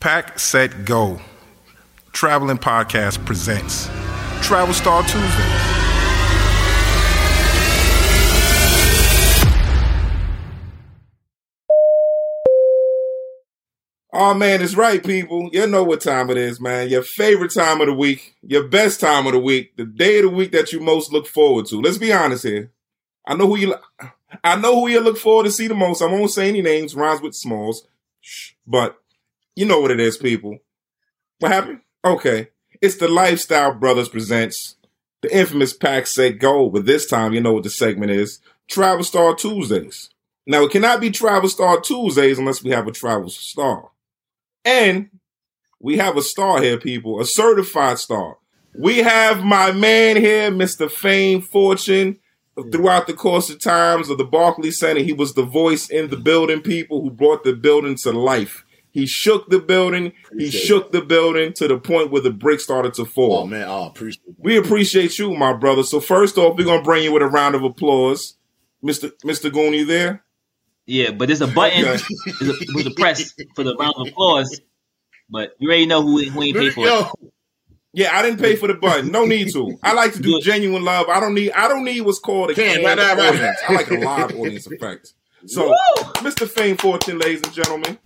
Pack, Set, Go. Traveling Podcast presents Travel Star Tuesday. Oh man, it's right, people. You know what time it is, man. Your favorite time of the week, your best time of the week, the day of the week that you most look forward to. Let's be honest here. I know who you, I know who you look forward to see the most. I won't say any names. Rhymes with Smalls, but you know what it is, people. What happened? Okay, it's the Lifestyle Brothers presents the infamous Pack Set Go. But this time, you know what the segment is: Travel Star Tuesdays. Now it cannot be Travel Star Tuesdays unless we have a travel star. And we have a star here, people, a certified star. We have my man here, Mr. Fame Fortune. Throughout the course of times of the Barclays Center, he was the voice in the building, people who brought the building to life. He shook the building. Appreciate he shook it. the building to the point where the bricks started to fall. Oh man, oh, appreciate We appreciate you, my brother. So first off, we're gonna bring you with a round of applause. Mr. Mr. Goon, you there? Yeah, but there's a button with a press for the round of applause. But you already know who, who ain't paid for Yo. it. Yeah, I didn't pay for the button. No need to. I like to do genuine love. I don't need. I don't need what's called a can right, right, audience. I like a live audience effect. So, Woo! Mr. Fame Fortune, ladies and gentlemen.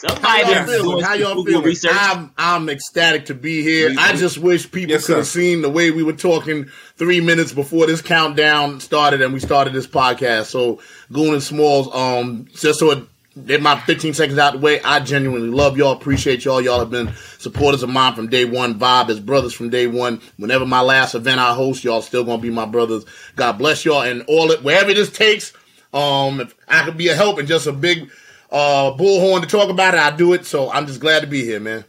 Somebody how y'all feeling? How y'all feeling? I'm I'm ecstatic to be here. I just wish people yes, could have seen the way we were talking three minutes before this countdown started and we started this podcast. So Goon and Smalls, um, just so it get my 15 seconds out the way. I genuinely love y'all, appreciate y'all. Y'all have been supporters of mine from day one. Vibe as brothers from day one. Whenever my last event I host, y'all still gonna be my brothers. God bless y'all and all it wherever this takes. Um, if I could be a help and just a big uh, bullhorn to talk about it, I do it. So I'm just glad to be here, man.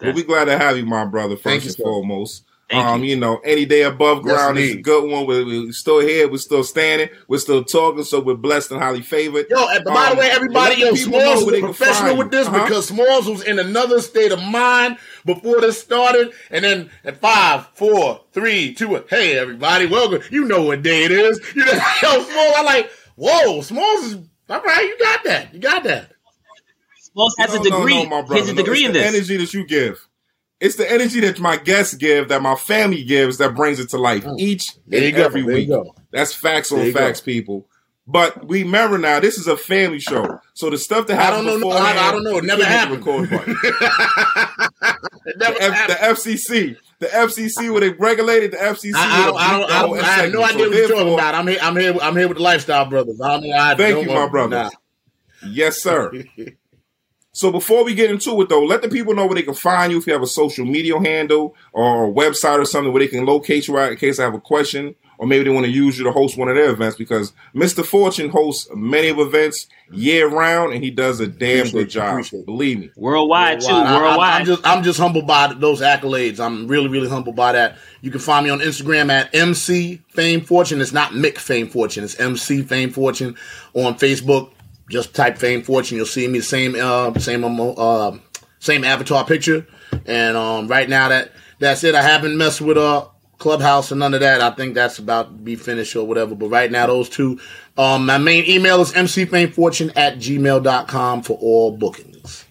We'll be glad to have you, my brother. First Thank and you, foremost. Thank um, you. you. know, any day above ground yes, is a good one. We're, we're, still here. We're still standing. We're still talking. So we're blessed and highly favored. Yo, and by um, the way, everybody, yo, Smalls was professional with this uh-huh. because Smalls was in another state of mind before this started. And then at five, four, three, two, hey, everybody, welcome. You know what day it is. You know, yo, Smalls, I'm like, whoa, Smalls is, all right, you got that. You got that. Smalls has no, a degree. No, no, He has a degree in this. energy that you give. It's the energy that my guests give, that my family gives, that brings it to life mm. each and every week. That's facts on facts, go. people. But we remember now, this is a family show. So the stuff that happened I don't know, I, I, don't know. It never happened. Record button. the, F, the, FCC, the FCC, where they regulated the FCC, I, I, I, I have no idea so what you're talking about. I'm here. I'm here. I'm here with the Lifestyle Brothers. I don't know. I thank you, my brother. Yes, sir. So before we get into it, though, let the people know where they can find you if you have a social media handle or a website or something where they can locate you in case I have a question or maybe they want to use you to host one of their events because Mr. Fortune hosts many of events year round and he does a damn appreciate good job. Believe me, worldwide, worldwide. too. Worldwide. I, am just I'm just humbled by those accolades. I'm really really humbled by that. You can find me on Instagram at MC Fame Fortune. It's not Mick Fame Fortune. It's MC Fame Fortune on Facebook just type Fame Fortune. You'll see me the same uh, same um, uh, same avatar picture. And um, right now that that's it. I haven't messed with uh Clubhouse and none of that. I think that's about to be finished or whatever. But right now, those two. Um, my main email is mcfamefortune at gmail.com for all bookings.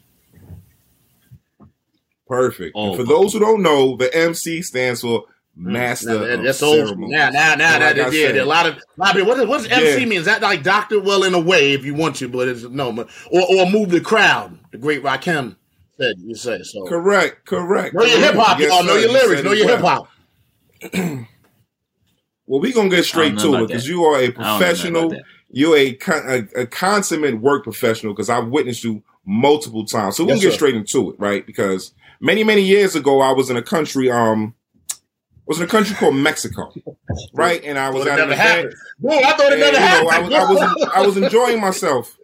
Perfect. Oh, and for those who don't know, the MC stands for master now, that's old now now now that like yeah, a lot of a lot of people, what, what does MC yeah. mean is that like doctor well in a way if you want to but it's no or or move the crowd the great Rakim said you say so correct correct know your hip hop yes, y'all know your lyrics know your hip hop well we're gonna get straight to it because you are a professional you're a, a, a consummate work professional because I've witnessed you multiple times so we're yes, gonna get straight into it right because many many years ago I was in a country um was in a country called Mexico, right? And I was at an event. Boy, I thought it never happened. I, was, I, was, I was enjoying myself.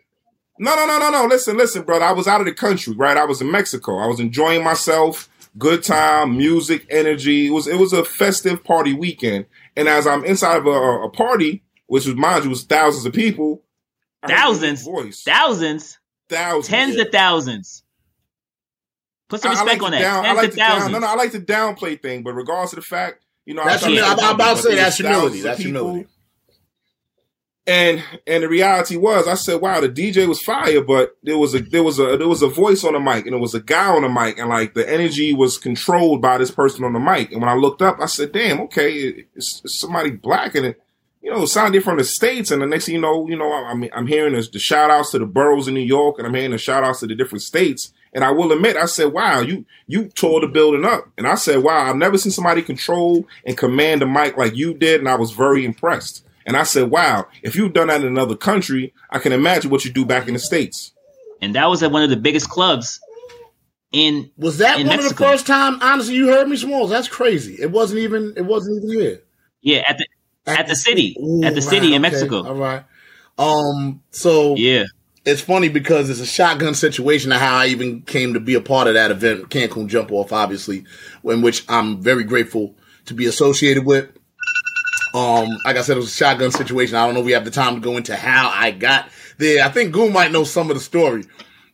No, no, no, no, no. Listen, listen, brother. I was out of the country, right? I was in Mexico. I was enjoying myself. Good time, music, energy. It was it was a festive party weekend. And as I'm inside of a, a party, which was mind you was thousands of people, thousands, voice, thousands, thousands, tens of thousands. Put some respect like on that. Down, I like to down, no, no, I like to downplay thing, but regards to the fact, you know, that's I'm, I'm about to say that's humility. That's humility. And and the reality was, I said, "Wow, the DJ was fire," but there was a there was a there was a voice on the mic, and it was a guy on the mic, and like the energy was controlled by this person on the mic. And when I looked up, I said, "Damn, okay, it's, it's somebody black in it." You know, sounded from the states, and the next thing you know, you know, I'm I'm hearing the, the shout outs to the boroughs in New York, and I'm hearing the shout outs to the different states. And I will admit, I said, "Wow, you you tore the building up." And I said, "Wow, I've never seen somebody control and command the mic like you did," and I was very impressed. And I said, wow, if you've done that in another country, I can imagine what you do back in the States. And that was at one of the biggest clubs in Was that in one Mexico. of the first time, honestly, you heard me Smalls? That's crazy. It wasn't even it wasn't even here. Yeah, at the at, at the, city. Ooh, at the right, city in okay. Mexico. All right. Um so Yeah. It's funny because it's a shotgun situation of how I even came to be a part of that event, Cancun Jump Off, obviously, in which I'm very grateful to be associated with. Um, like I said, it was a shotgun situation. I don't know if we have the time to go into how I got there. I think Goon might know some of the story.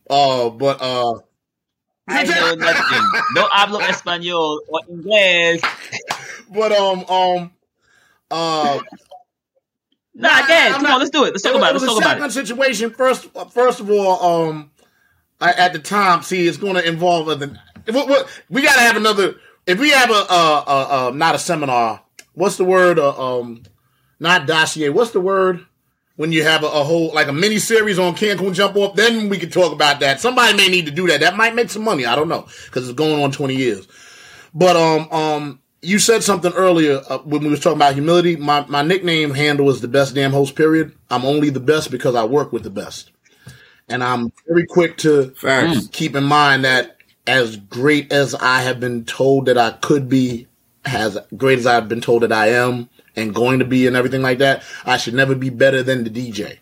Uh, but uh, I know nothing. no hablo español or inglés. But um um uh. Nah, again, come on, let's do it. Let's talk it, about it. Let's it was a shotgun situation. First, first of all, um, I, at the time, see, it's going to involve the. We, we got to have another. If we have a, a, a, a not a seminar, what's the word? Uh, um, not dossier. What's the word when you have a, a, whole like a mini series on Cancun Jump Off? Then we can talk about that. Somebody may need to do that. That might make some money. I don't know because it's going on twenty years. But um um, you said something earlier uh, when we was talking about humility. My my nickname handle is the best damn host. Period. I'm only the best because I work with the best, and I'm very quick to Facts. keep in mind that as great as I have been told that I could be as great as I've been told that I am and going to be and everything like that, I should never be better than the DJ.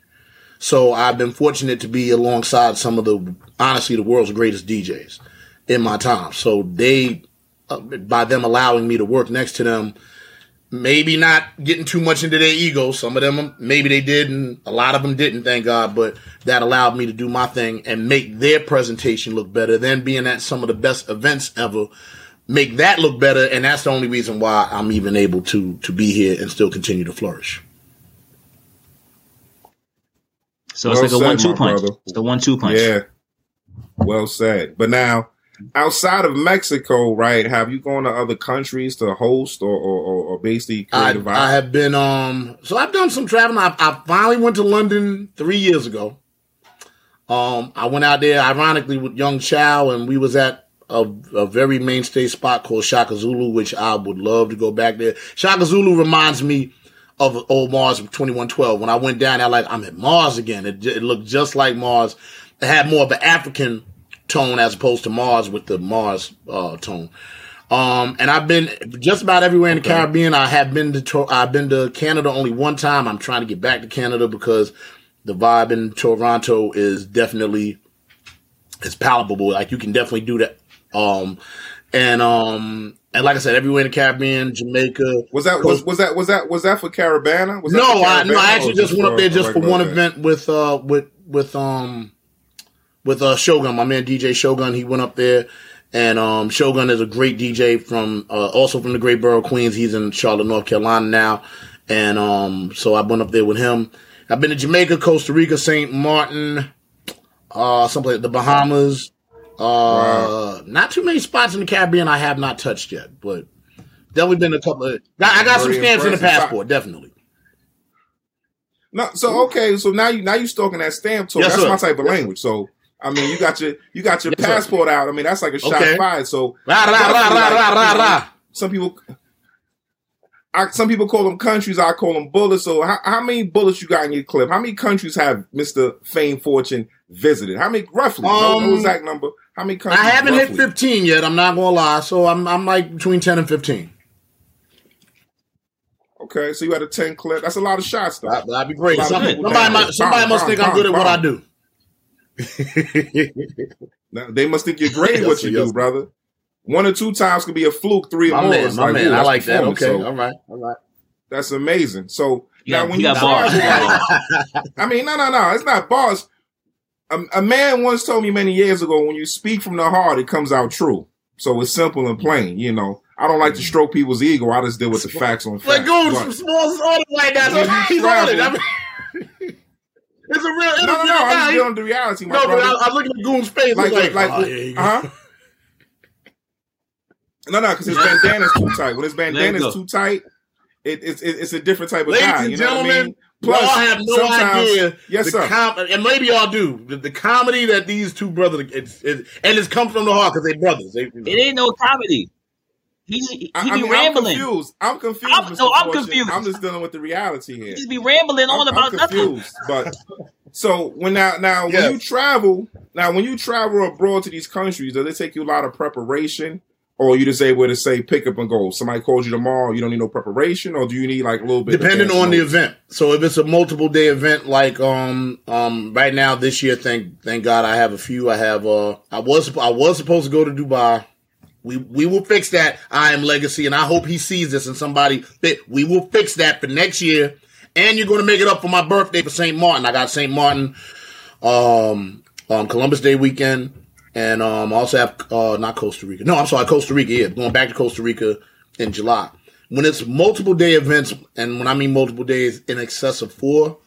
So I've been fortunate to be alongside some of the, honestly, the world's greatest DJs in my time. So they, uh, by them allowing me to work next to them, maybe not getting too much into their ego. Some of them, maybe they did, and a lot of them didn't, thank God. But that allowed me to do my thing and make their presentation look better than being at some of the best events ever make that look better, and that's the only reason why I'm even able to to be here and still continue to flourish. So well it's like a one-two punch. Brother. It's a one-two punch. Yeah, well said. But now, outside of Mexico, right? Have you gone to other countries to host or or, or basically I, I, have been. Um, so I've done some traveling. I, I finally went to London three years ago. Um, I went out there, ironically, with Young Chow, and we was at a, a very mainstay spot called Shaka Zulu, which I would love to go back there. Shaka Zulu reminds me of old Mars 2112. When I went down there, like I'm at Mars again. It, it looked just like Mars. It had more of an African tone as opposed to Mars with the Mars uh, tone. Um, and I've been just about everywhere in the okay. Caribbean. I have been to I've been to Canada only one time. I'm trying to get back to Canada because the vibe in Toronto is definitely it's palpable. Like you can definitely do that um, and um, and like I said, everywhere in the Caribbean, Jamaica. Was that was, was that was that was that for Caribana? Was no, I no, I actually just went up there just for one event with uh with with um with uh Shogun, my man DJ Shogun. He went up there. And um, Shogun is a great DJ from uh, also from the great borough Queens. He's in Charlotte, North Carolina now, and um, so I went up there with him. I've been to Jamaica, Costa Rica, Saint Martin, uh, someplace the Bahamas, uh, not too many spots in the Caribbean I have not touched yet, but definitely been a couple of. I got some stamps in the passport, definitely. No, so okay, so now you now you talking that stamp talk. Yes, that's sir. my type of yes, language. So I mean, you got your you got your yes, passport sir. out. I mean, that's like a shot okay. fired. So rah, rah, rah, rah, rah, rah, some people. I, some people call them countries. I call them bullets. So, how, how many bullets you got in your clip? How many countries have Mister Fame Fortune visited? How many roughly? Um, no, no exact number. How many countries? I haven't roughly? hit 15 yet. I'm not gonna lie. So I'm I'm like between 10 and 15. Okay, so you had a 10 clip. That's a lot of shots, though. That, would be great. somebody somebody, somebody must think I'm good at what I do. now, they must think you're great at what you do, brother. One or two times could be a fluke. Three or more. Man, my like, man. I like that. Okay, so, all right, all right. That's amazing. So yeah, now when you, you got bars, I mean, no, no, no. It's not bars a, a man once told me many years ago, when you speak from the heart, it comes out true. So it's simple and plain, you know. I don't like to stroke people's ego. I just deal with the facts on facts. Like, go small on it right now. So he's on it. I mean, It's a real. It's no, no, no, I'm just dealing with the reality. no, brother. but I, I was looking at Goon's face. Like, like, like, oh, uh huh. No, no, because his bandana's too tight. When his bandana's too tight, it, it's it's a different type of Ladies guy. And you know gentlemen, what I mean? Plus, y'all have no idea. Yes, sir. Com- and maybe y'all do. The, the, comedy that these two brothers, it's, it's, and it's come from the heart because they brothers. They, you know. It ain't no comedy. He, he I, be I mean, rambling. I'm confused. I'm confused. I'm, no, I'm confused. I'm just dealing with the reality here. He just be rambling on I'm, about I'm confused, nothing. But so when now now yes. when you travel now when you travel abroad to these countries, does it take you a lot of preparation? Or you just able to say pick up and go. Somebody calls you tomorrow, you don't need no preparation, or do you need like a little bit? Depending on the event. So if it's a multiple day event, like um um right now this year, thank thank God I have a few. I have uh I was I was supposed to go to Dubai. We we will fix that. I am legacy, and I hope he sees this and somebody that we will fix that for next year. And you're going to make it up for my birthday for St. Martin. I got St. Martin, um, um, Columbus Day weekend, and um, also have uh, not Costa Rica. No, I'm sorry, Costa Rica. Yeah, going back to Costa Rica in July. When it's multiple day events, and when I mean multiple days, in excess of four,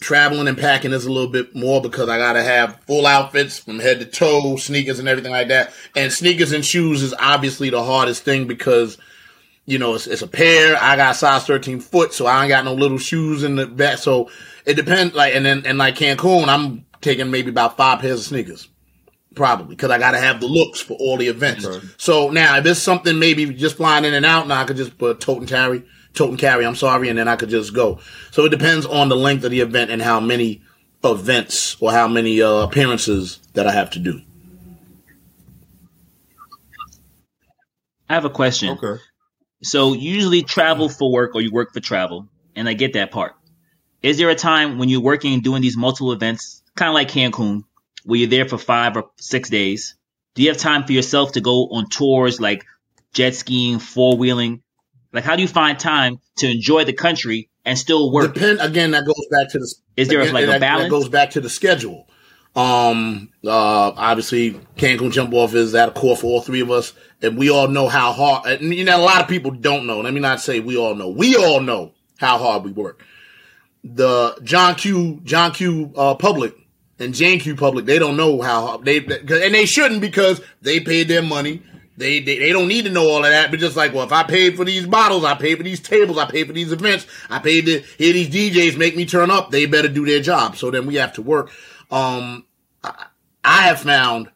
traveling and packing is a little bit more because I gotta have full outfits from head to toe, sneakers and everything like that. And sneakers and shoes is obviously the hardest thing because you know it's, it's a pair. I got size thirteen foot, so I ain't got no little shoes in the back. So it depends. Like and then and like Cancun, I'm taking maybe about five pairs of sneakers. Probably because I got to have the looks for all the events. Okay. So now, if it's something maybe just flying in and out, now I could just put tote and carry tote and carry. I'm sorry, and then I could just go. So it depends on the length of the event and how many events or how many uh, appearances that I have to do. I have a question. Okay. So you usually travel for work or you work for travel, and I get that part. Is there a time when you're working and doing these multiple events, kind of like Cancun, where you're there for five or six days? Do you have time for yourself to go on tours like jet skiing, four wheeling, like, how do you find time to enjoy the country and still work? Depend again. That goes back to the. Is there again, like a balance? That goes back to the schedule. Um, uh, obviously, Cancun jump off is at a core for all three of us, and we all know how hard. And you know, a lot of people don't know. Let me not say we all know. We all know how hard we work. The John Q. John Q. Uh, public and Jane Q. public, they don't know how they and they shouldn't because they paid their money they, they they don't need to know all of that, but just like, well, if I paid for these bottles, I paid for these tables, I paid for these events, I paid to hear these DJs make me turn up, they better do their job. So then we have to work. Um, I, I have found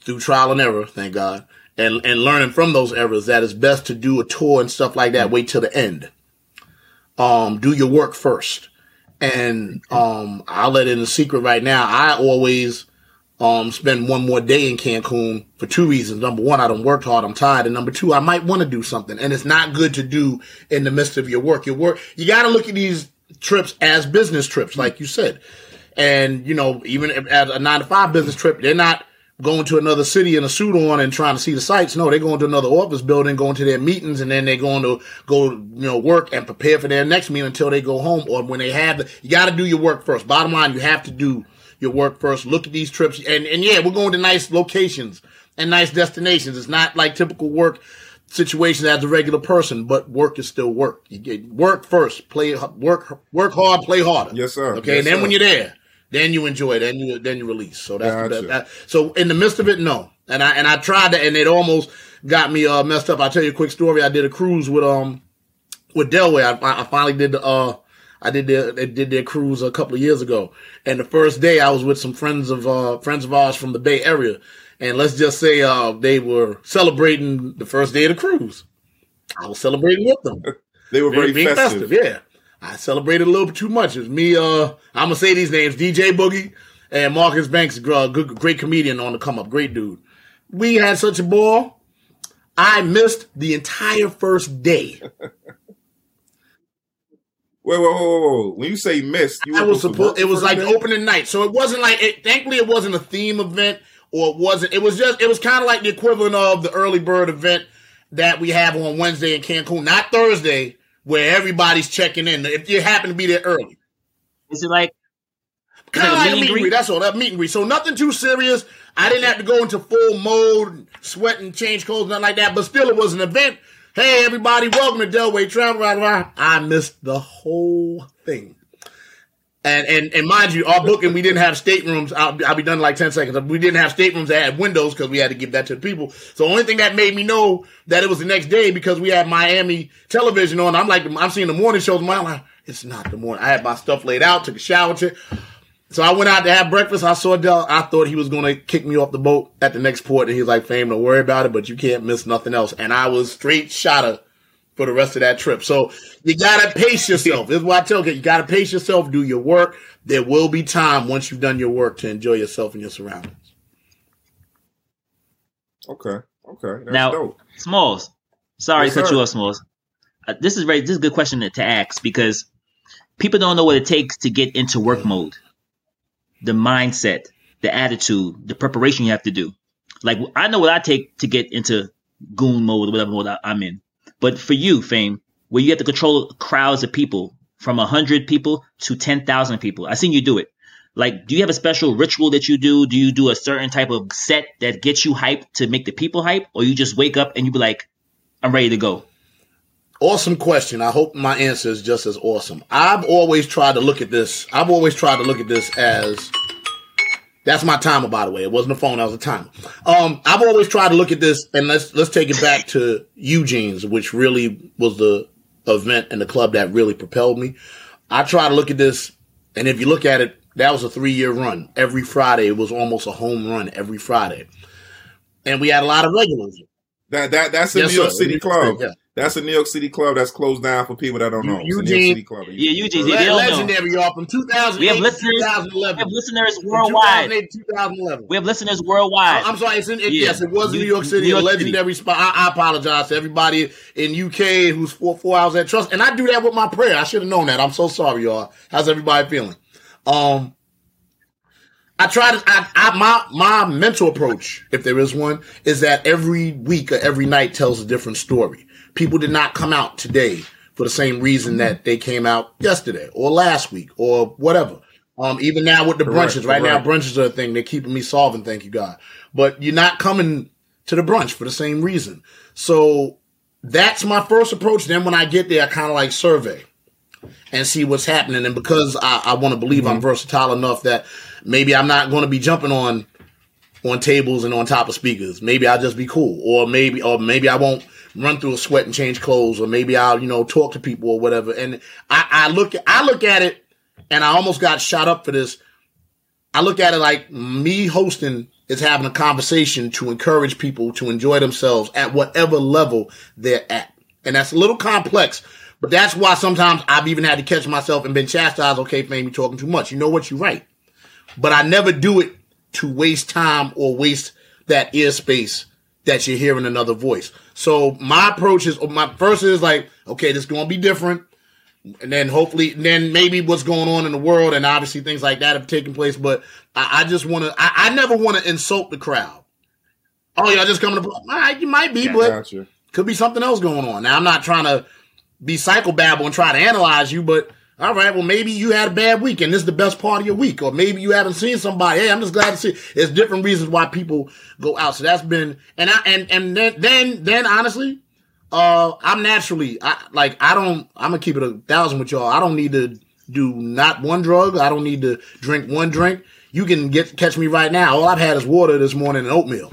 through trial and error, thank God, and and learning from those errors that it's best to do a tour and stuff like that. Wait till the end. Um, do your work first, and um, I'll let in a secret right now. I always um, spend one more day in Cancun for two reasons. Number one, I don't work hard. I'm tired. And number two, I might want to do something. And it's not good to do in the midst of your work. Your work, you got to look at these trips as business trips, like you said. And, you know, even at a nine to five business trip, they're not going to another city in a suit on and trying to see the sights. No, they're going to another office building, going to their meetings, and then they're going to go, you know, work and prepare for their next meeting until they go home or when they have the, you got to do your work first. Bottom line, you have to do your work first. Look at these trips, and and yeah, we're going to nice locations and nice destinations. It's not like typical work situations as a regular person, but work is still work. You get work first, play work work hard, play harder. Yes, sir. Okay, yes, and then sir. when you're there, then you enjoy it, then you then you release. So that's gotcha. that, that, so in the midst of it, no. And I and I tried to, and it almost got me uh, messed up. I'll tell you a quick story. I did a cruise with um with Delaware. I, I finally did the uh I did their they did their cruise a couple of years ago, and the first day I was with some friends of uh, friends of ours from the Bay Area, and let's just say uh, they were celebrating the first day of the cruise. I was celebrating with them. they were very, very festive. festive. Yeah, I celebrated a little bit too much. It was me. Uh, I'm gonna say these names: DJ Boogie and Marcus Banks, uh, good, great comedian on the come up, great dude. We had such a ball. I missed the entire first day. Wait, wait, wait, wait, When you say missed, you I was supposed. It was like day? opening night, so it wasn't like. It, thankfully, it wasn't a theme event, or it wasn't. It was just. It was kind of like the equivalent of the early bird event that we have on Wednesday in Cancun, not Thursday, where everybody's checking in. If you happen to be there early, is it like kind of like a meet and greet? That's all. That meet and greet. So nothing too serious. I didn't have to go into full mode, sweat and change clothes, nothing like that. But still, it was an event Hey, everybody, welcome to Delway Travel. I missed the whole thing. And, and and mind you, our booking we didn't have staterooms. I'll, I'll be done in like ten seconds. We didn't have staterooms that had windows because we had to give that to the people. So the only thing that made me know that it was the next day because we had Miami television on. I'm like, I'm seeing the morning shows. My like, it's not the morning. I had my stuff laid out, took a shower. So I went out to have breakfast. I saw Del. I thought he was to kick me off the boat at the next port, and he's like, "Fame, don't worry about it, but you can't miss nothing else." And I was straight shotter for the rest of that trip. So you gotta pace yourself. This is what I tell you. You gotta pace yourself, do your work. There will be time once you've done your work to enjoy yourself and your surroundings. Okay. Okay. That's now, dope. Smalls. Sorry yes, to cut you off, Smalls. Uh, this is very this is a good question to, to ask because people don't know what it takes to get into work mode. The mindset, the attitude, the preparation you have to do. Like I know what I take to get into goon mode, or whatever mode I'm in. But for you, Fame, where you have to control crowds of people from 100 people to 10,000 people, I've seen you do it. Like, do you have a special ritual that you do? Do you do a certain type of set that gets you hyped to make the people hype? Or you just wake up and you be like, I'm ready to go? Awesome question. I hope my answer is just as awesome. I've always tried to look at this. I've always tried to look at this as that's my timer, by the way. It wasn't a phone; that was a timer. Um, I've always tried to look at this, and let's let's take it back to Eugene's, which really was the event and the club that really propelled me. I try to look at this, and if you look at it, that was a three year run. Every Friday, it was almost a home run every Friday, and we had a lot of regulars. That that that's a yes, New York sir. City club. Yeah. That's a New York City club that's closed down for people that don't know. Eugene, Club. Yeah, Eugene. Yeah, Le- legendary, y'all. From 2008 we have listeners, 2011. We have listeners worldwide. 2008 2011. We have listeners worldwide. I'm sorry. It's in, it, yeah. Yes, it was New, New York City, New York a legendary City. spot. I, I, apologize to everybody in UK who's four, four hours at Trust. And I do that with my prayer. I should have known that. I'm so sorry, y'all. How's everybody feeling? Um, I try to, I, I, my, my mental approach, if there is one, is that every week or every night tells a different story people did not come out today for the same reason that they came out yesterday or last week or whatever. Um, even now with the correct, brunches, right correct. now brunches are a thing. They're keeping me solving. Thank you, God. But you're not coming to the brunch for the same reason. So that's my first approach. Then when I get there, I kind of like survey and see what's happening. And because I, I want to believe mm-hmm. I'm versatile enough that maybe I'm not going to be jumping on on tables and on top of speakers. Maybe I'll just be cool, or maybe or maybe I won't run through a sweat and change clothes, or maybe I'll, you know, talk to people or whatever. And I, I look, I look at it, and I almost got shot up for this. I look at it like me hosting is having a conversation to encourage people to enjoy themselves at whatever level they're at. And that's a little complex, but that's why sometimes I've even had to catch myself and been chastised. Okay, fame, you talking too much. You know what? You're right. But I never do it to waste time or waste that ear space that you're hearing another voice. So my approach is my first is like, okay, this is going to be different. And then hopefully, then maybe what's going on in the world and obviously things like that have taken place. But I, I just want to, I, I, never want to insult the crowd. Oh, y'all just coming to, right, you might be, yeah, but gotcha. could be something else going on. Now, I'm not trying to be psychobabble and try to analyze you, but all right, well, maybe you had a bad week and this is the best part of your week. Or maybe you haven't seen somebody. Hey, I'm just glad to see. There's different reasons why people go out. So that's been, and I, and, and then, then, then honestly, uh, I'm naturally, I, like, I don't, I'm gonna keep it a thousand with y'all. I don't need to do not one drug. I don't need to drink one drink. You can get, catch me right now. All I've had is water this morning and oatmeal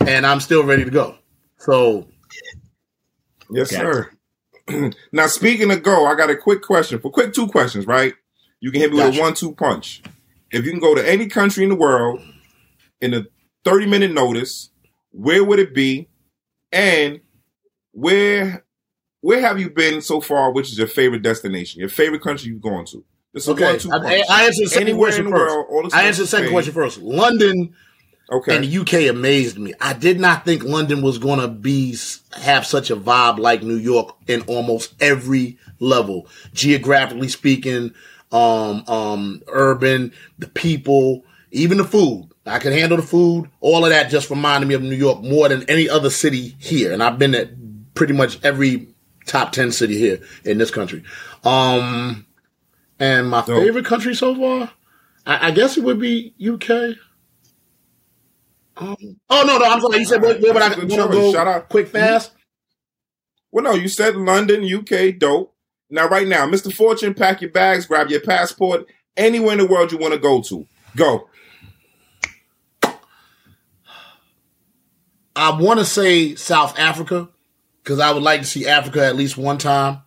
and I'm still ready to go. So. Yes, sir. now, speaking of go, I got a quick question for quick two questions, right? You can hit me gotcha. with a one two punch. If you can go to any country in the world in a 30 minute notice, where would it be? And where where have you been so far, which is your favorite destination, your favorite country you've gone to? This is okay. I, I answered the second question first. World, I answered the second question first. London Okay. And the UK amazed me. I did not think London was going to be have such a vibe like New York in almost every level, geographically speaking, um, um, urban, the people, even the food. I can handle the food. All of that just reminded me of New York more than any other city here. And I've been at pretty much every top 10 city here in this country. Um, and my favorite country so far, I, I guess it would be UK. Um, oh no, no, I'm sorry. You said where, where would I want to go? Shout out, quick, fast. Well, no, you said London, UK, dope. Now, right now, Mr. Fortune, pack your bags, grab your passport, Anywhere in the world you want to go to, go. I want to say South Africa because I would like to see Africa at least one time,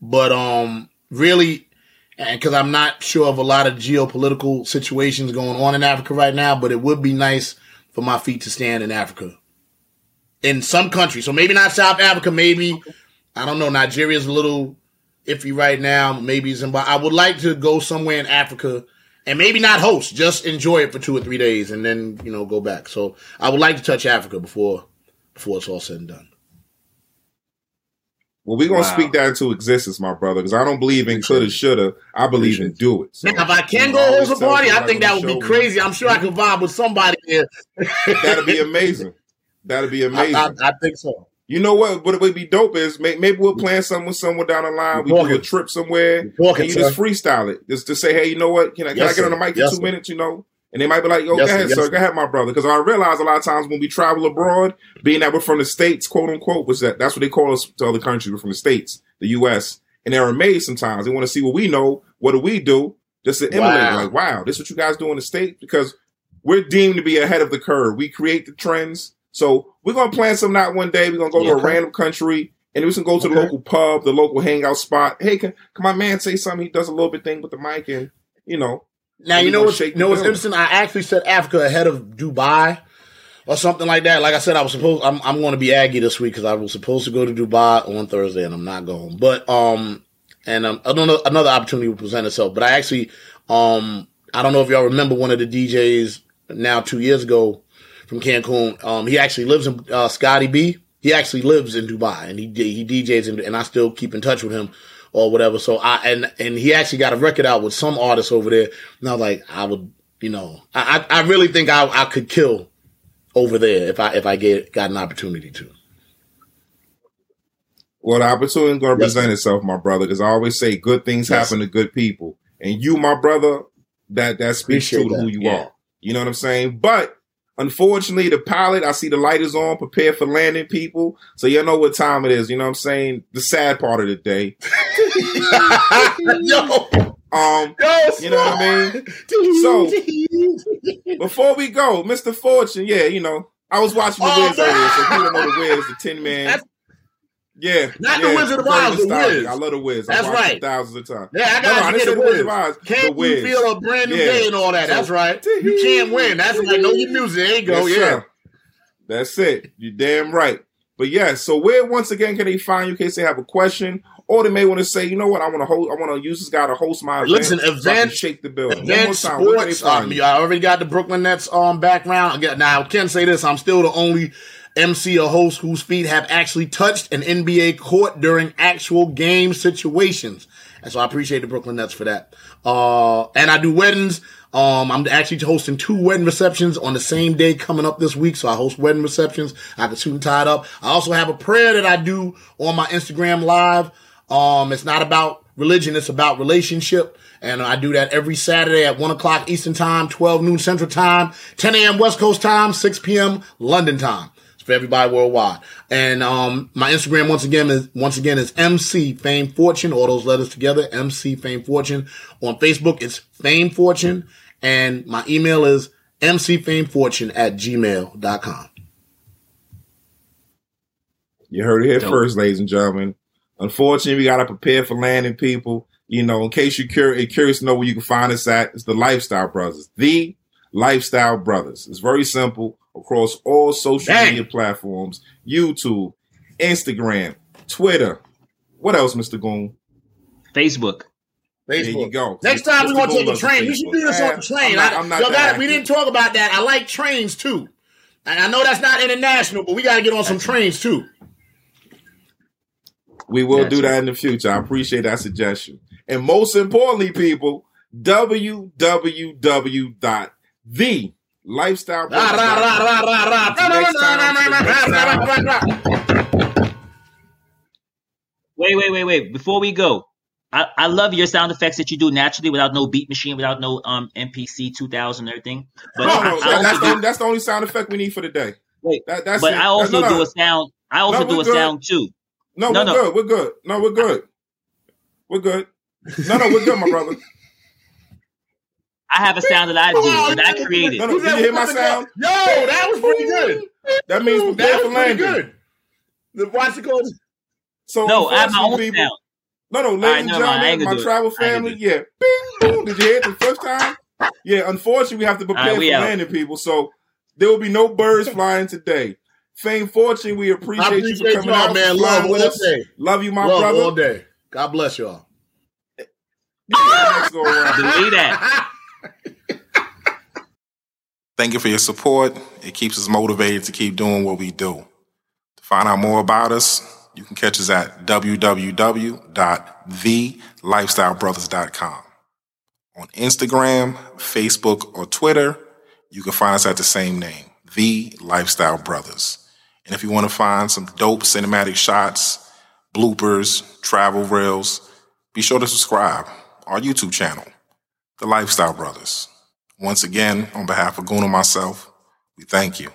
but um, really, and because I'm not sure of a lot of geopolitical situations going on in Africa right now, but it would be nice for my feet to stand in Africa, in some country. So maybe not South Africa, maybe I don't know. Nigeria's a little iffy right now. Maybe Zimbabwe. I would like to go somewhere in Africa and maybe not host, just enjoy it for two or three days and then, you know, go back. So I would like to touch Africa before before it's all said and done. Well, we're gonna wow. speak that into existence, my brother, because I don't believe in coulda, shoulda. I believe in do it. So, if I can go host a party, I think that would be crazy. I'm sure I could vibe with somebody here. That'd be amazing. That'd be amazing. I, I, I think so. You know what? What would be dope is maybe we'll plan something with someone down the line. We do a trip somewhere, walking, and you just freestyle it. Just to say, hey, you know what? Can I, can yes, I get on the mic yes, for two sir. minutes? You know, and they might be like, "Yo, yes, go ahead, sir. sir. Go ahead, my brother." Because I realize a lot of times when we travel abroad, being that we're from the states, quote unquote, was that that's what they call us to other countries. We're from the states, the U.S., and they're amazed sometimes. They want to see what we know. What do we do? Just to emulate, wow. like, wow, this is what you guys do in the states because we're deemed to be ahead of the curve. We create the trends so we're gonna plan something out one day. We're gonna go yeah, to a random country and we can go to okay. the local pub, the local hangout spot. Hey, can, can my man say something? He does a little bit thing with the mic and you know. Now you know what's you know what's interesting. I actually said Africa ahead of Dubai or something like that. Like I said, I was supposed I'm I'm going to be Aggie this week because I was supposed to go to Dubai on Thursday and I'm not going. But um, and um, another another opportunity will present itself. But I actually um, I don't know if y'all remember one of the DJs now two years ago from Cancun. Um, he actually lives in uh, Scotty B. He actually lives in Dubai, and he he DJs, in, and I still keep in touch with him or whatever. So I and and he actually got a record out with some artists over there. And I was like, I would, you know, I I really think I I could kill over there if I if I get got an opportunity to. Well, the opportunity is going to yes. present itself, my brother, because I always say good things yes. happen to good people, and you, my brother, that that speaks Appreciate to that. who you yeah. are. You know what I'm saying? But Unfortunately, the pilot, I see the light is on, prepare for landing people. So you know what time it is. You know what I'm saying? The sad part of the day. Yo. Um, Yo, you know what I mean? So before we go, Mr. Fortune, yeah, you know, I was watching the oh, Wiz earlier, so people know the Wiz, the Tin Man. That's yeah, not yeah, the Wizard of Oz, the Wiz. I love the Wiz. That's right. Thousands of times. Yeah, I got no, no, the Wiz. Wiz. Can't you feel a brand new yeah. day and all that? So, That's right. You can't win. That's right. Know your music. There you go. Yes, yeah, sir. that's it. You're damn right. But yeah, so where once again can they find you in case they have a question, or they may want to say, you know what, I want to hold, I want to use this guy to host my event. Listen, event, so shake the bill. Event sports. Um, I already got the Brooklyn Nets um background. Now I can say this: I'm still the only MC or host whose feet have actually touched an NBA court during actual game situations. And so I appreciate the Brooklyn Nets for that. Uh, and I do weddings. Um, I'm actually hosting two wedding receptions on the same day coming up this week. So I host wedding receptions. I can suit and tie up. I also have a prayer that I do on my Instagram live. Um, it's not about religion. It's about relationship. And I do that every Saturday at one o'clock Eastern time, 12 noon Central time, 10 a.m. West Coast time, 6 p.m. London time for everybody worldwide. And um, my Instagram once again is once again is MC Fame Fortune. All those letters together, MC Fame Fortune. On Facebook, it's Fame Fortune, and my email is mcfamefortune at gmail.com. You heard it here Dope. first, ladies and gentlemen. Unfortunately, we gotta prepare for landing people. You know, in case you're curious, curious to know where you can find us at, it's the Lifestyle Brothers. The Lifestyle Brothers. It's very simple across all social Dang. media platforms YouTube, Instagram, Twitter. What else, Mr. Goon? Facebook. Facebook. There you go. Next time we want to take a train. We should do this on the ah, train. I'm not, I'm not we didn't talk about that. I like trains too. And I know that's not international, but we got to get on some trains too. We will gotcha. do that in the future. I appreciate that suggestion. And most importantly, people, www.the lifestyle. Wait, wait, wait, wait. Before we go, I, I love your sound effects that you do naturally without no beat machine, without no um MPC 2000 and everything. But no, no, I, I that's, the, that's the only sound effect we need for the day. Wait, that, that's but it. I also do a sound. I also no, do a good. sound too. No, no we're no. good. We're good. No, we're good. We're good. No, no, we're good, my brother. I have a sound that I do that I created. No, no, did you hear my sound? Yo, that was pretty good. That means prepare for landing. Good. The watch it go. So no, I have my own people, sound. No, no, ladies right, and gentlemen, my travel family, yeah. Bing, boom. Did you hear it the first time? Yeah, unfortunately, we have to prepare right, for out. landing, people. So there will be no birds flying today. Fame Fortune, we appreciate, appreciate you for coming out, man. Love with us. Day. Love you, my Love brother. all day. God bless y'all. Delete that. Thank you for your support. It keeps us motivated to keep doing what we do. To find out more about us, you can catch us at www.thelifestylebrothers.com. On Instagram, Facebook, or Twitter, you can find us at the same name, The Lifestyle Brothers. And if you want to find some dope cinematic shots, bloopers, travel reels, be sure to subscribe our YouTube channel, The Lifestyle Brothers. Once again, on behalf of Goon and myself, we thank you.